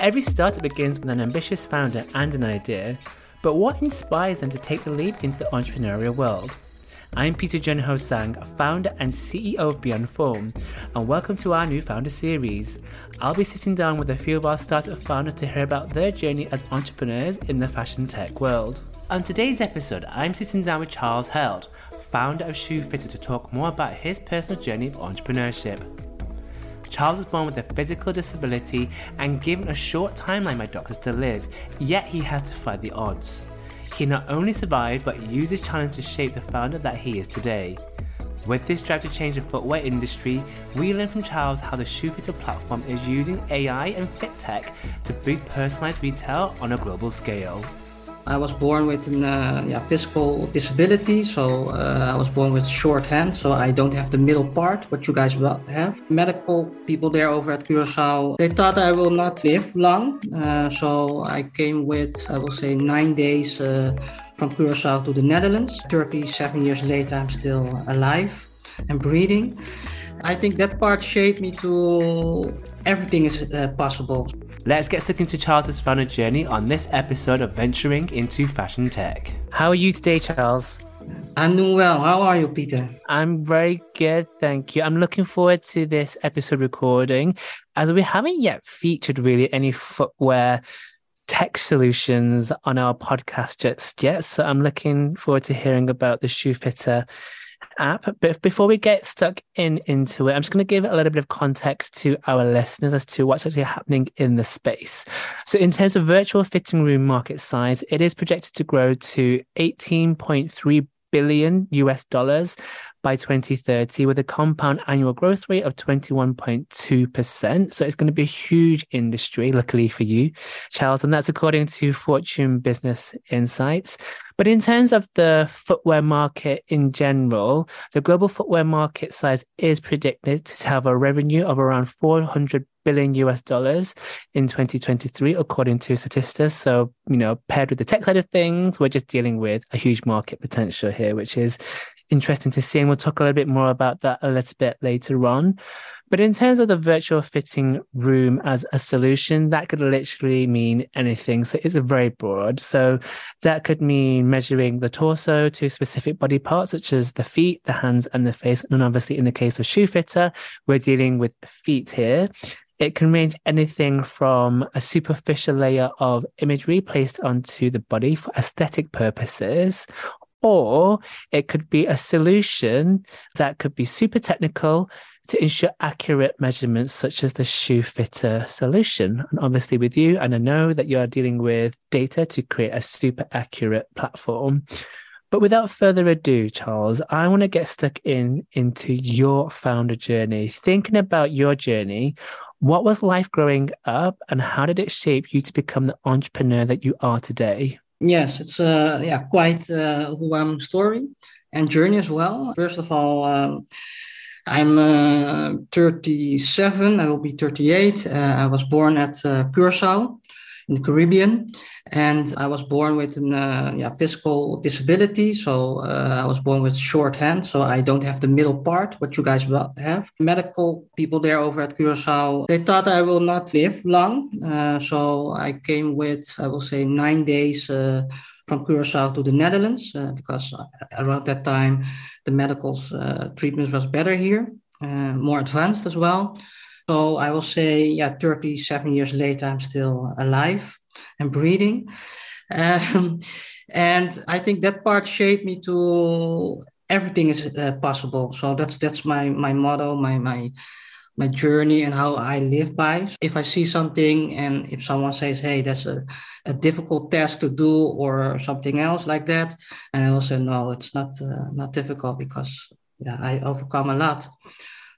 Every startup begins with an ambitious founder and an idea, but what inspires them to take the leap into the entrepreneurial world? I'm Peter Jun Ho Sang, founder and CEO of Beyond Form, and welcome to our new founder series. I'll be sitting down with a few of our startup founders to hear about their journey as entrepreneurs in the fashion tech world. On today's episode, I'm sitting down with Charles Held, founder of ShoeFitr, to talk more about his personal journey of entrepreneurship. Charles was born with a physical disability and given a short timeline by doctors to live, yet he had to fight the odds. He not only survived but used his challenge to shape the founder that he is today. With this drive to change the footwear industry, we learn from Charles how the ShoeFitr platform is using AI and fit tech to boost personalized retail on a global scale. I was born with a uh, yeah, physical disability, so uh, I was born with short hands, so I don't have the middle part, what you guys have. Medical people there over at Curacao, they thought I will not live long, uh, so I came with, I will say, nine days uh, from Curacao to the Netherlands. 37 years later, I'm still alive and breathing. I think that part shaped me to everything is uh, possible. Let's get stuck into Charles's founder journey on this episode of Venturing into Fashion Tech. How are you today, Charles? I'm doing well. How are you, Peter? I'm very good, thank you. I'm looking forward to this episode recording as we haven't yet featured really any footwear tech solutions on our podcast just yet. So I'm looking forward to hearing about the ShoeFitr app. But before we get stuck in into it, I'm just going to give a little bit of context to our listeners as to what's actually happening in the space. So, in terms of virtual fitting room market size, it is projected to grow to 18.3 billion US dollars by 2030 with a compound annual growth rate of 21.2%. So it's going to be a huge industry, luckily for you, Charles. And that's according to Fortune Business Insights. But in terms of the footwear market in general, the global footwear market size is predicted to have a revenue of around 400 billion US dollars in 2023, according to Statista. So, you know, paired with the tech side of things, we're just dealing with a huge market potential here, which is interesting to see. And we'll talk a little bit more about that a little bit later on. But in terms of the virtual fitting room as a solution, that could literally mean anything. So it's very broad. So that could mean measuring the torso to specific body parts, such as the feet, the hands, and the face. And obviously, in the case of ShoeFitr, we're dealing with feet here. It can range anything from a superficial layer of imagery placed onto the body for aesthetic purposes, or it could be a solution that could be super technical to ensure accurate measurements, such as the ShoeFitr solution. And obviously, with you, and I know that you are dealing with data to create a super accurate platform. But without further ado, Charles, I want to get stuck in into your founder journey, thinking about your journey. What was life growing up, and how did it shape you to become the entrepreneur that you are today? Yes, it's uh, yeah quite uh, a story and journey as well. First of all, um, I'm uh, 37. I will be 38. Uh, I was born at uh, Curacao in the Caribbean, and I was born with a uh, yeah, physical disability. So uh, I was born with short hands, so I don't have the middle part, what you guys have. Medical people there over at Curacao, they thought I will not live long. Uh, so I came with, I will say, nine days from Curacao to the Netherlands uh, because around that time the medical uh, treatment was better here, uh, more advanced as well. So I will say, yeah, 37 years later, I'm still alive and breathing. Um, and I think that part shaped me to everything is uh, possible. So that's that's my my motto, my my my journey and how I live by. If I see something and if someone says, hey, that's a, a difficult task to do or something else like that, and I will say, no, it's not uh, not difficult because yeah, I overcome a lot.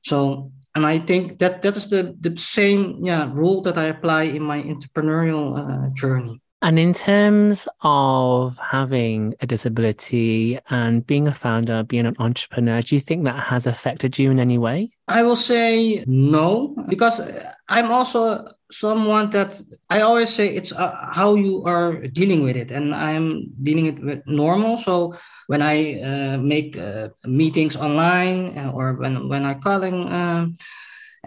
So and I think that that is the the same yeah rule that I apply in my entrepreneurial uh, journey. And in terms of having a disability and being a founder, being an entrepreneur, do you think that has affected you in any way? I will say no, because I'm also someone that I always say it's uh, how you are dealing with it, and I'm dealing it with normal. So when I uh, make uh, meetings online uh, or when when I calling um,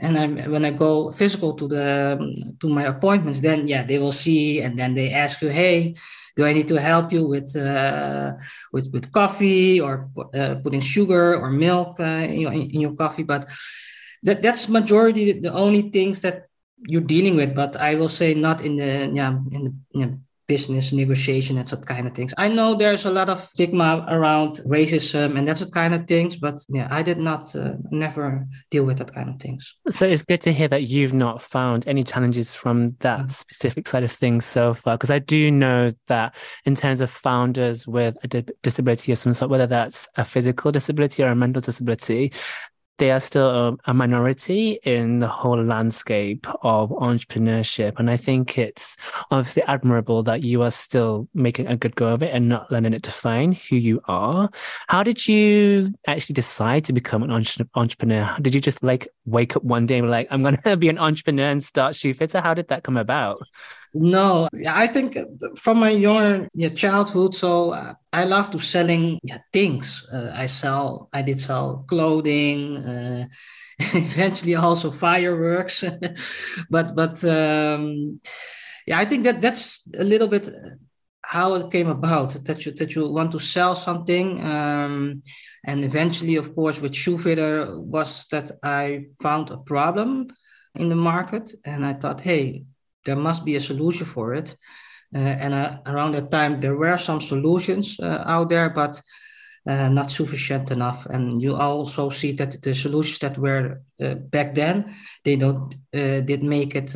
and I'm when I go physical to the to my appointments, then yeah, they will see and then they ask you, hey, do I need to help you with uh, with with coffee or uh, putting sugar or milk in, your, in your coffee? But that that's majority the only things that you're dealing with. But I will say not in the yeah in the yeah, business negotiation and that kind of things. I know there's a lot of stigma around racism and that sort kind of things, but yeah, I did not uh, never deal with that kind of things. So it's good to hear that you've not found any challenges from that mm-hmm. specific side of things so far, because I do know that in terms of founders with a di- disability of some sort, whether that's a physical disability or a mental disability, they are still a, a, minority in the whole landscape of entrepreneurship. And I think it's obviously admirable that you are still making a good go of it and not letting it define who you are. How did you actually decide to become an entre- entrepreneur? Did you just like wake up one day and be like, I'm going to be an entrepreneur and start ShoeFitr? How did that come about? No, I think from my younger yeah, childhood, so uh, I love to selling yeah, things. Uh, I sell, I did sell clothing, uh, eventually also fireworks, but but um, yeah, I think that that's a little bit how it came about that you that you want to sell something. Um, and eventually, of course, with ShoeFitr was that I found a problem in the market, and I thought, hey there must be a solution for it. Uh, and uh, around that time, there were some solutions uh, out there, but uh, not sufficient enough. And you also see that the solutions that were uh, back then, they don't uh, did make it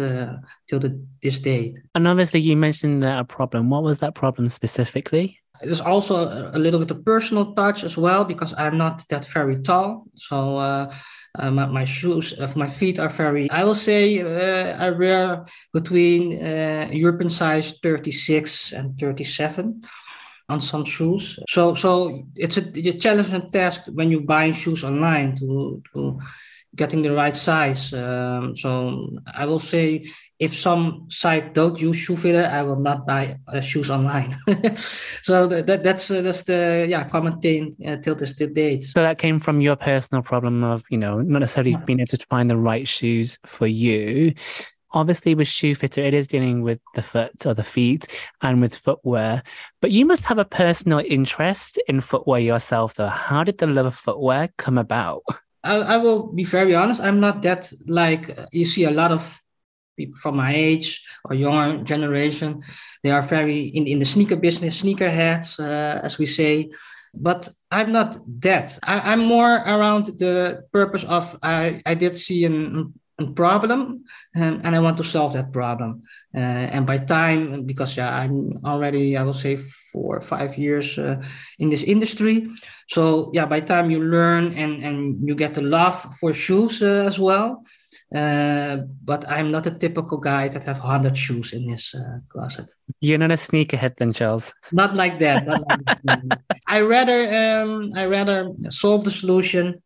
till the, this date. And obviously, you mentioned that a problem. What was that problem specifically? There's also a little bit of personal touch as well because I'm not that very tall. So uh, uh, my, my, shoes of my feet are very, I will say, uh, I wear between uh, European size 36 and 37 on some shoes. So so it's a, a challenging task when you buy shoes online to to getting the right size. Um, so I will say if some site don't use ShoeFitr, I will not buy uh, shoes online. so that, that, that's uh, that's the yeah common thing uh, till this date. So that came from your personal problem of you know not necessarily yeah. being able to find the right shoes for you. Obviously, with ShoeFitr, it is dealing with the foot or the feet and with footwear. But you must have a personal interest in footwear yourself, though. How did the love of footwear come about? I, I will be very honest. I'm not that like you see a lot of people from my age or younger generation. They are very in, in the sneaker business, sneakerheads, uh, as we say. But I'm not that. I, am more around the purpose of I, I did see an, problem and, and I want to solve that problem. Uh, and by time, because yeah, I'm already, I will say, four or five years uh, in this industry. So yeah, by time you learn and, and you get the love for shoes uh, as well. Uh, but I'm not a typical guy that have 100 shoes in his uh, closet. You're not a sneakerhead then, Charles. Not like that. Not like that. I rather um, I rather solve the solution,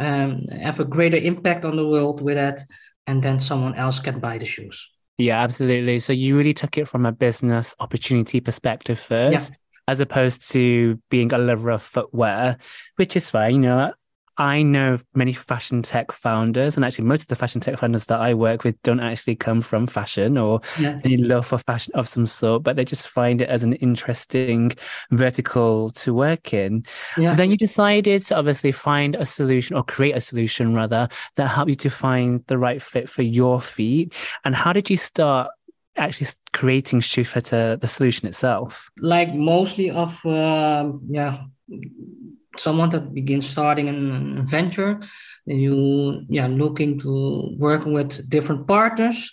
um, have a greater impact on the world with that, and then someone else can buy the shoes. Yeah, absolutely. So you really took it from a business opportunity perspective first. Yeah. As opposed to being a lover of footwear, which is fine. You know, I know many fashion tech founders, and actually, most of the fashion tech founders that I work with don't actually come from fashion or yeah. any love for fashion of some sort, but they just find it as an interesting vertical to work in. Yeah. So then you decided to obviously find a solution or create a solution rather that helped you to find the right fit for your feet. And how did you start actually creating ShoeFitr, the solution itself? Like mostly of uh, yeah someone that begins starting an venture, you yeah looking to working with different partners.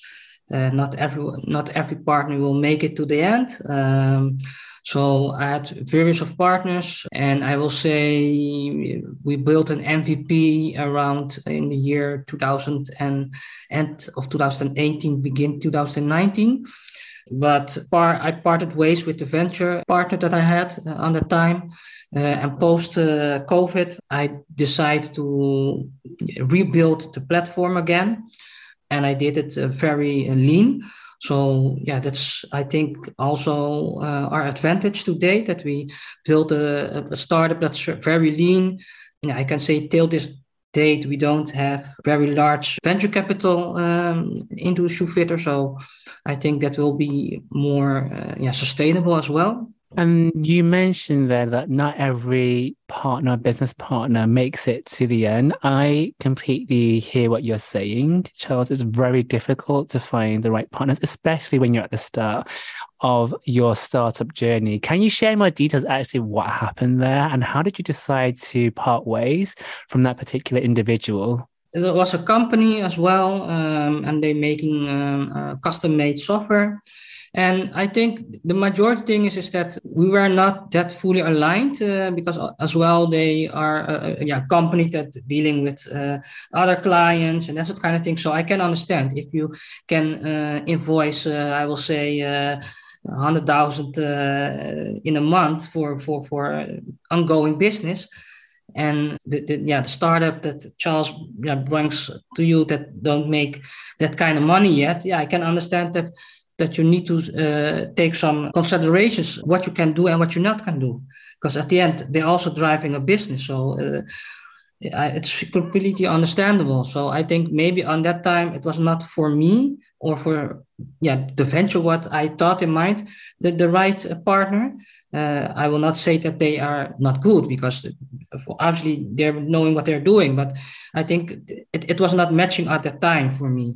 Uh, not every not every partner will make it to the end. Um, so I had various of partners, and I will say we built an MVP around in the year 2000 and end of 2018, begin 2019. But par- I parted ways with the venture partner that I had uh, on the time. Uh, and post uh, COVID, I decided to rebuild the platform again. And I did it uh, very lean. So yeah, that's I think also uh, our advantage today that we built a, a startup that's very lean. I can say till this date, we don't have very large venture capital um, into ShoeFitr. So I think that will be more uh, yeah, sustainable as well. And you mentioned there that not every partner, business partner, makes it to the end. I completely hear what you're saying, Charles. It's very difficult to find the right partners, especially when you're at the start of your startup journey. Can you share more details actually what happened there and how did you decide to part ways from that particular individual? It was a company as well, um, and they're making um, uh, custom made software. And I think the majority thing is, is that we were not that fully aligned uh, because as well they are a, a yeah, company that dealing with uh, other clients and that sort kind of thing. So I can understand if you can uh, invoice, uh, I will say, uh, hundred thousand uh, in a month for for for ongoing business and the, the, yeah the startup that charles yeah, brings to you that don't make that kind of money yet yeah i can understand that that you need to uh, take some considerations what you can do and what you not can do. Because at the end they're also driving a business so uh, it's completely understandable. So i think maybe on that time it was not for me or for yeah the venture what i thought in mind the, the right partner uh, I will not say that they are not good because obviously they're knowing what they're doing, but I think it, it was not matching at the time for me.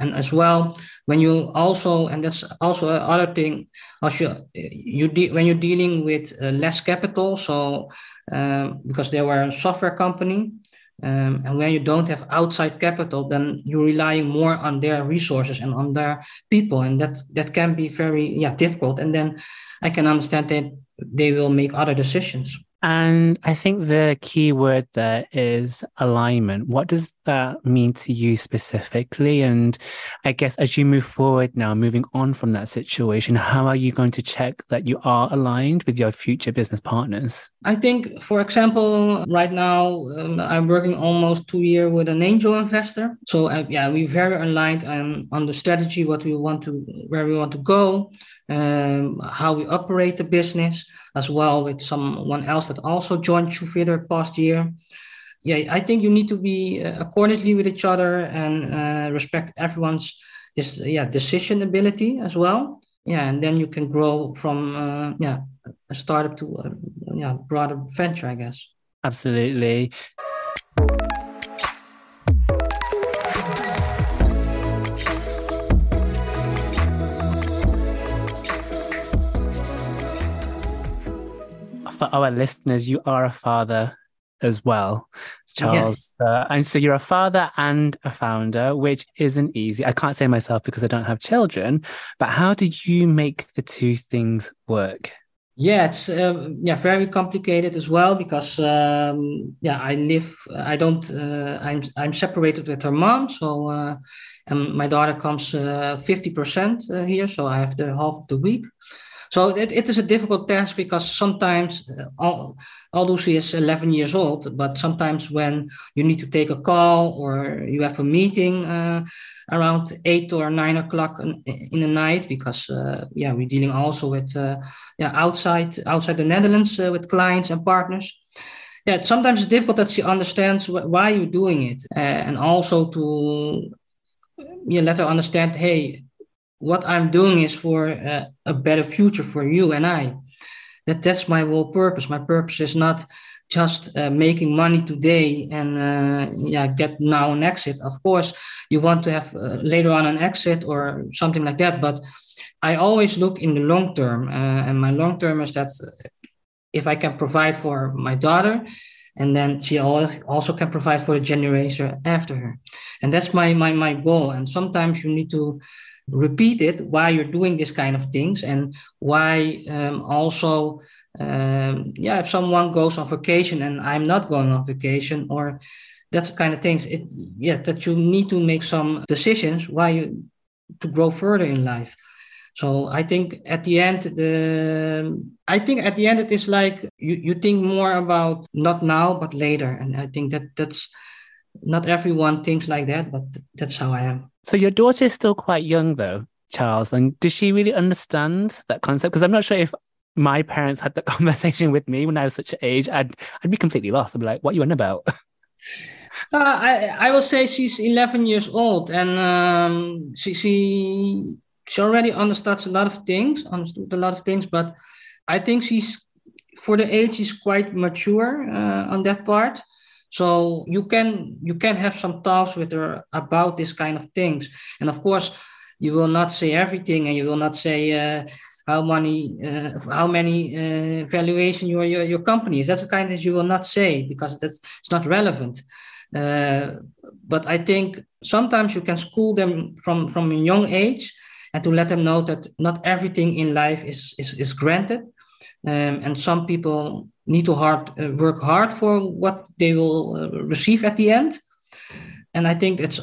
And as well, when you also, and that's also another thing, also you de- when you're dealing with uh, less capital, so um, because they were a software company, um, and when you don't have outside capital, then you're relying more on their resources and on their people, and that that can be very yeah difficult. And then I can understand that they will make other decisions. And I think the key word there is alignment. What does that mean to you specifically? And I guess as you move forward now, moving on from that situation, how are you going to check that you are aligned with your future business partners? I think, for example, right now um, I'm working almost two years with an angel investor. So uh, yeah, we're very aligned on, on the strategy, what we want to, where we want to go, um, how we operate the business as well with someone else that also joined ShoeFitr past year. Yeah, I think you need to be uh, accordingly with each other and uh, respect everyone's is yeah decision ability as well. Yeah, and then you can grow from uh, yeah a startup to a yeah broader venture, I guess. Absolutely. for our listeners, you are a father as well, Charles. Yes. Uh, and so you're a father and a founder, which isn't easy. I can't say myself because I don't have children, but how did you make the two things work? Yeah, it's uh, yeah very complicated as well because um, yeah I live I don't uh, I'm I'm separated with her mom so uh, and my daughter comes uh, fifty percent uh, here so I have the half of the week so it, it is a difficult task because sometimes, uh, although she is 11 years old, but sometimes when you need to take a call or you have a meeting uh, around eight or nine o'clock in, in the night, because uh, yeah, we're dealing also with uh, yeah outside outside the Netherlands uh, with clients and partners. Yeah, sometimes it's difficult that she understands wh- why you're doing it, uh, and also to yeah, let her understand, hey, what I'm doing is for uh, a better future for you and I. That that's my whole purpose. My purpose is not just uh, making money today and uh, yeah get now an exit. Of course, you want to have uh, later on an exit or something like that. But I always look in the long term, uh, and my long term is that if I can provide for my daughter, and then she also can provide for the generation after her, and that's my my my goal. And sometimes you need to repeat it why you're doing this kind of things and why um, also um, yeah if someone goes on vacation and i'm not going on vacation or that kind of things it yeah that you need to make some decisions why you to grow further in life so i think at the end the i think at the end it is like you, you think more about not now but later and i think that that's not everyone thinks like that but that's how i am so your daughter is still quite young, though, Charles. And does she really understand that concept? Because I'm not sure if my parents had that conversation with me when I was such an age, I'd I'd be completely lost. I'd be like, "What are you on about?" Uh, I I will say she's 11 years old, and um, she she she already understands a lot of things, understood a lot of things. But I think she's for the age she's quite mature uh, on that part. So you can you can have some talks with her about this kind of things, and of course, you will not say everything, and you will not say. Uh, how many uh, how many uh, valuation your, your your company is. That's the kind that you will not say because that's it's not relevant. Uh, but I think sometimes you can school them from from a young age and to let them know that not everything in life is is, is granted um, and some people need to hard uh, work hard for what they will uh, receive at the end and i think it's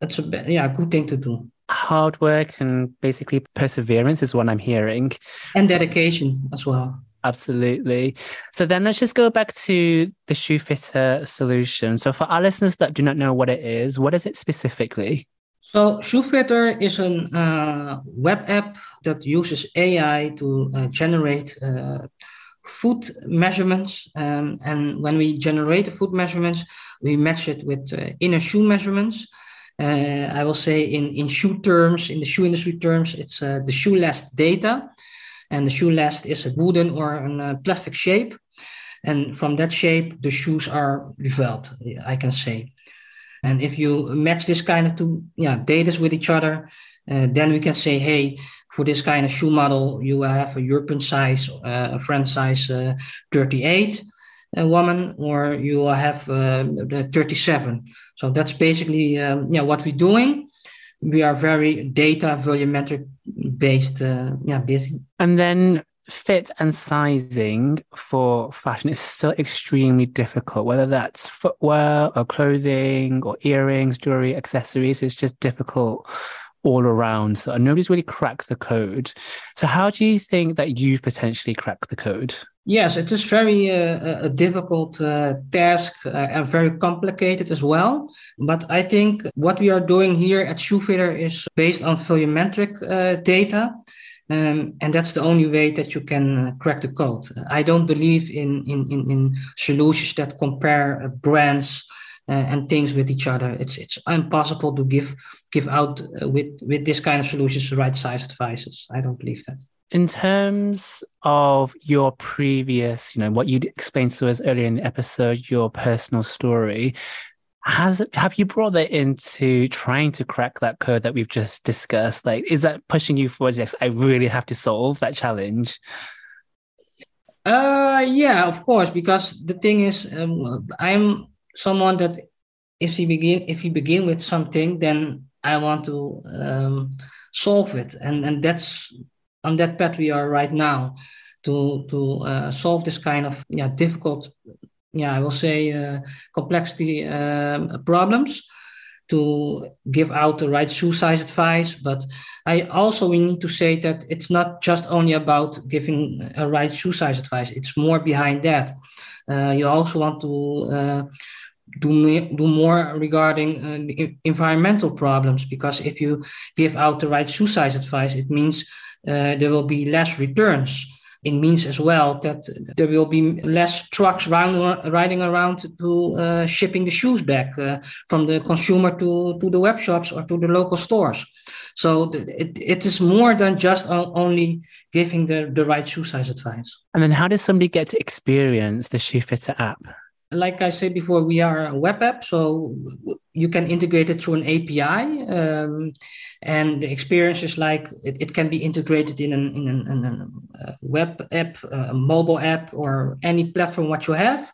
it's a yeah good thing to do hard work and basically perseverance is what i'm hearing and dedication as well Absolutely. So then let's just go back to the ShoeFitr solution. So for our listeners that do not know what it is, what is it specifically? So ShoeFitr is a uh, web app that uses AI to uh, generate uh, foot measurements. Um, and when we generate the foot measurements, we match it with uh, inner shoe measurements. Uh, I will say in, in shoe terms, in the shoe industry terms, it's uh, the shoe last data and the shoe last is a wooden or a plastic shape. And from that shape, the shoes are developed, I can say. And if you match this kind of two yeah, data with each other, uh, then we can say, hey, for this kind of shoe model, you will have a European size, uh, a French size uh, 38 a woman, or you will have uh, 37. So that's basically um, yeah, what we're doing we are very data volumetric based uh, yeah busy and then fit and sizing for fashion is still extremely difficult whether that's footwear or clothing or earrings jewelry accessories it's just difficult all around so nobody's really cracked the code so how do you think that you've potentially cracked the code Yes, it is very uh, a difficult uh, task uh, and very complicated as well. But I think what we are doing here at ShoeFitr is based on volumetric uh, data. Um, and that's the only way that you can uh, crack the code. I don't believe in, in, in, in solutions that compare uh, brands and things with each other. It's, it's impossible to give, give out with, with this kind of solutions the right size advices. I don't believe that in terms of your previous, you know, what you'd explained to us earlier in the episode, your personal story, has have you brought that into trying to crack that code that we've just discussed? Like, is that pushing you forward? Yes, I really have to solve that challenge. Uh, yeah, of course. Because the thing is, um, I'm someone that if you begin if you begin with something, then I want to um, solve it, and and that's on that path we are right now to to uh, solve this kind of yeah difficult yeah I will say uh, complexity um, problems to give out the right shoe size advice but I also we need to say that it's not just only about giving a right shoe size advice it's more behind that uh, you also want to uh, do, do more regarding uh, environmental problems because if you give out the right shoe size advice it means uh, there will be less returns. It means as well that there will be less trucks round, riding around to uh, shipping the shoes back uh, from the consumer to, to the web shops or to the local stores. So it, it is more than just only giving the, the right shoe size advice. And then how does somebody get to experience the ShoeFitr app? Like I said before, we are a web app, so you can integrate it through an API, um, and the experience is like it, it can be integrated in an in an, in a uh, web app, a mobile app, or any platform what you have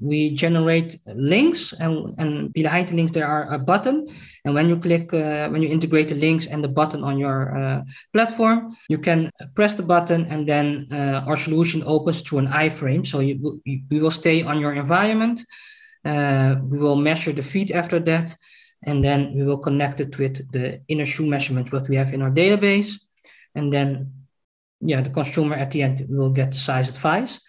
we generate links and, and behind the links there are a button. And when you click uh, when you integrate the links and the button on your uh, platform you can press the button and then uh, our solution opens to an iframe. So you, you, we will stay on your environment. Uh, we will measure the feet after that. And then we will connect it with the inner shoe measurement what we have in our database. And then yeah the consumer at the end will get the size advice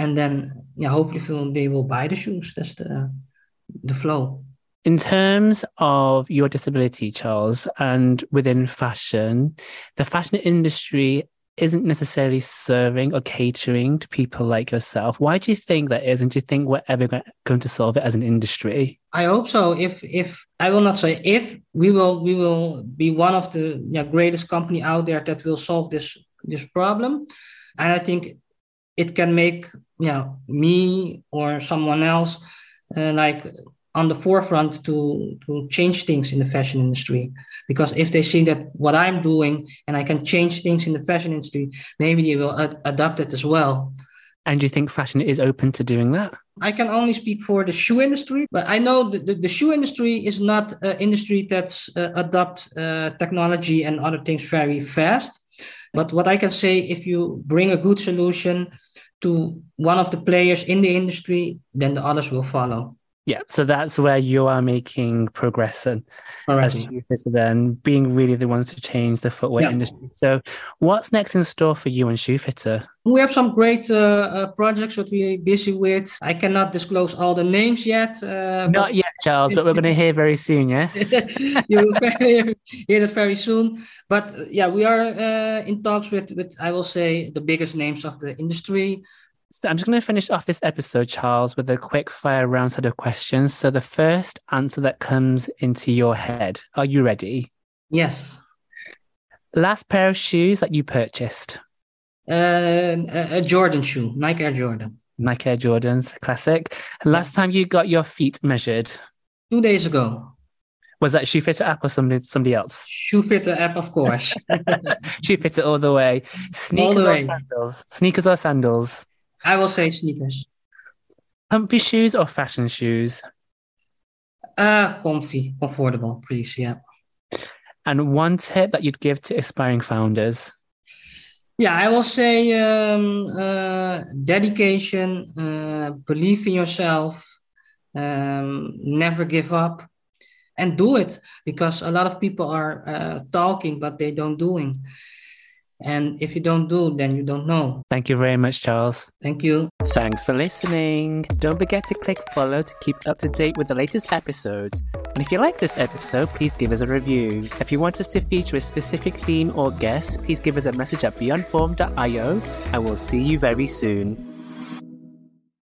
and then yeah, hopefully they will buy the shoes. That's the the flow. In terms of your disability, Charles, and within fashion, the fashion industry isn't necessarily serving or catering to people like yourself. Why do you think that is? And do you think we're ever going to solve it as an industry? I hope so. If if I will not say if we will we will be one of the yeah, greatest company out there that will solve this this problem, and I think it can make you know, me or someone else uh, like on the forefront to to change things in the fashion industry. Because if they see that what i'm doing and i can change things in the fashion industry maybe they will ad- adapt it as well. And do you think fashion is open to doing that? I can only speak for the shoe industry but i know that the, the shoe industry is not an industry that's uh, adopt uh, technology and other things very fast but what i can say if you bring a good solution to one of the players in the industry then the others will follow yeah, so that's where you are making progress and as ShoeFitr then being really the ones to change the footwear yeah. industry. So what's next in store for you and ShoeFitr? We have some great uh, uh, projects that we're busy with. I cannot disclose all the names yet. Uh, Not but... yet, Charles, but we're going to hear very soon, yes? you will hear that very soon. But uh, yeah, we are uh, in talks with, with, I will say, the biggest names of the industry. So I'm just going to finish off this episode, Charles, with a quick fire round set of questions. So the first answer that comes into your head. Are you ready? Yes. Last pair of shoes that you purchased? Uh, a, Jordan shoe, Nike Air Jordan. Nike Air Jordans, classic. Last time you got your feet measured? Two days ago. Was that ShoeFitr app or somebody somebody else? ShoeFitr app, of course. ShoeFitr all the way. Sneakers the way. or sandals? Sneakers or sandals? I will say sneakers. Comfy shoes or fashion shoes? Uh, comfy, comfortable, please. Yeah. And one tip that you'd give to aspiring founders? Yeah, I will say um, uh, dedication, uh, believe in yourself, um, never give up, and do it because a lot of people are uh, talking but they don't doing. And if you don't do, then you don't know. Thank you very much, Charles. Thank you. Thanks for listening. Don't forget to click follow to keep up to date with the latest episodes. And if you like this episode, please give us a review. If you want us to feature a specific theme or guest, please give us a message at beyondform.io. I will see you very soon.